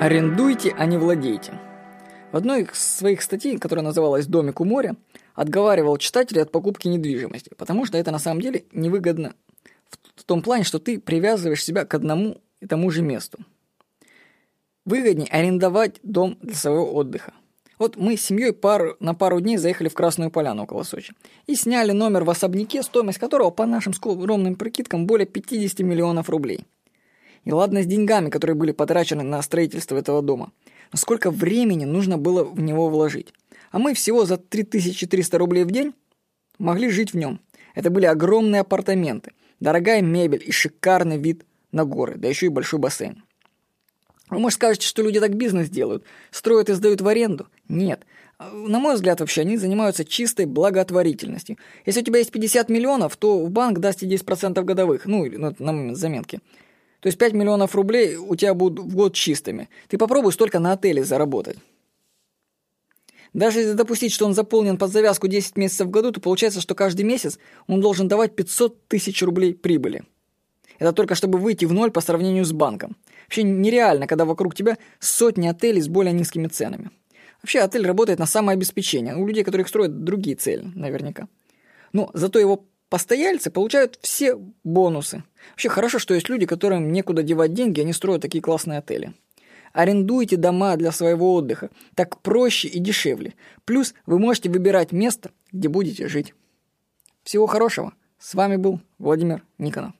Арендуйте, а не владейте. В одной из своих статей, которая называлась «Домик у моря», отговаривал читателей от покупки недвижимости, потому что это на самом деле невыгодно в том плане, что ты привязываешь себя к одному и тому же месту. Выгоднее арендовать дом для своего отдыха. Вот мы с семьей пару, на пару дней заехали в Красную Поляну около Сочи и сняли номер в особняке, стоимость которого, по нашим скромным прикидкам, более 50 миллионов рублей. И ладно с деньгами, которые были потрачены на строительство этого дома. Но сколько времени нужно было в него вложить? А мы всего за 3300 рублей в день могли жить в нем. Это были огромные апартаменты, дорогая мебель и шикарный вид на горы, да еще и большой бассейн. Вы, может, скажете, что люди так бизнес делают, строят и сдают в аренду? Нет. На мой взгляд, вообще, они занимаются чистой благотворительностью. Если у тебя есть 50 миллионов, то в банк даст тебе 10% годовых, ну, ну на заметке. То есть 5 миллионов рублей у тебя будут в год чистыми. Ты попробуй столько на отеле заработать. Даже если допустить, что он заполнен под завязку 10 месяцев в году, то получается, что каждый месяц он должен давать 500 тысяч рублей прибыли. Это только чтобы выйти в ноль по сравнению с банком. Вообще нереально, когда вокруг тебя сотни отелей с более низкими ценами. Вообще отель работает на самообеспечение. У людей, которые строят другие цели, наверняка. Но зато его постояльцы получают все бонусы. Вообще хорошо, что есть люди, которым некуда девать деньги, они строят такие классные отели. Арендуйте дома для своего отдыха. Так проще и дешевле. Плюс вы можете выбирать место, где будете жить. Всего хорошего. С вами был Владимир Никонов.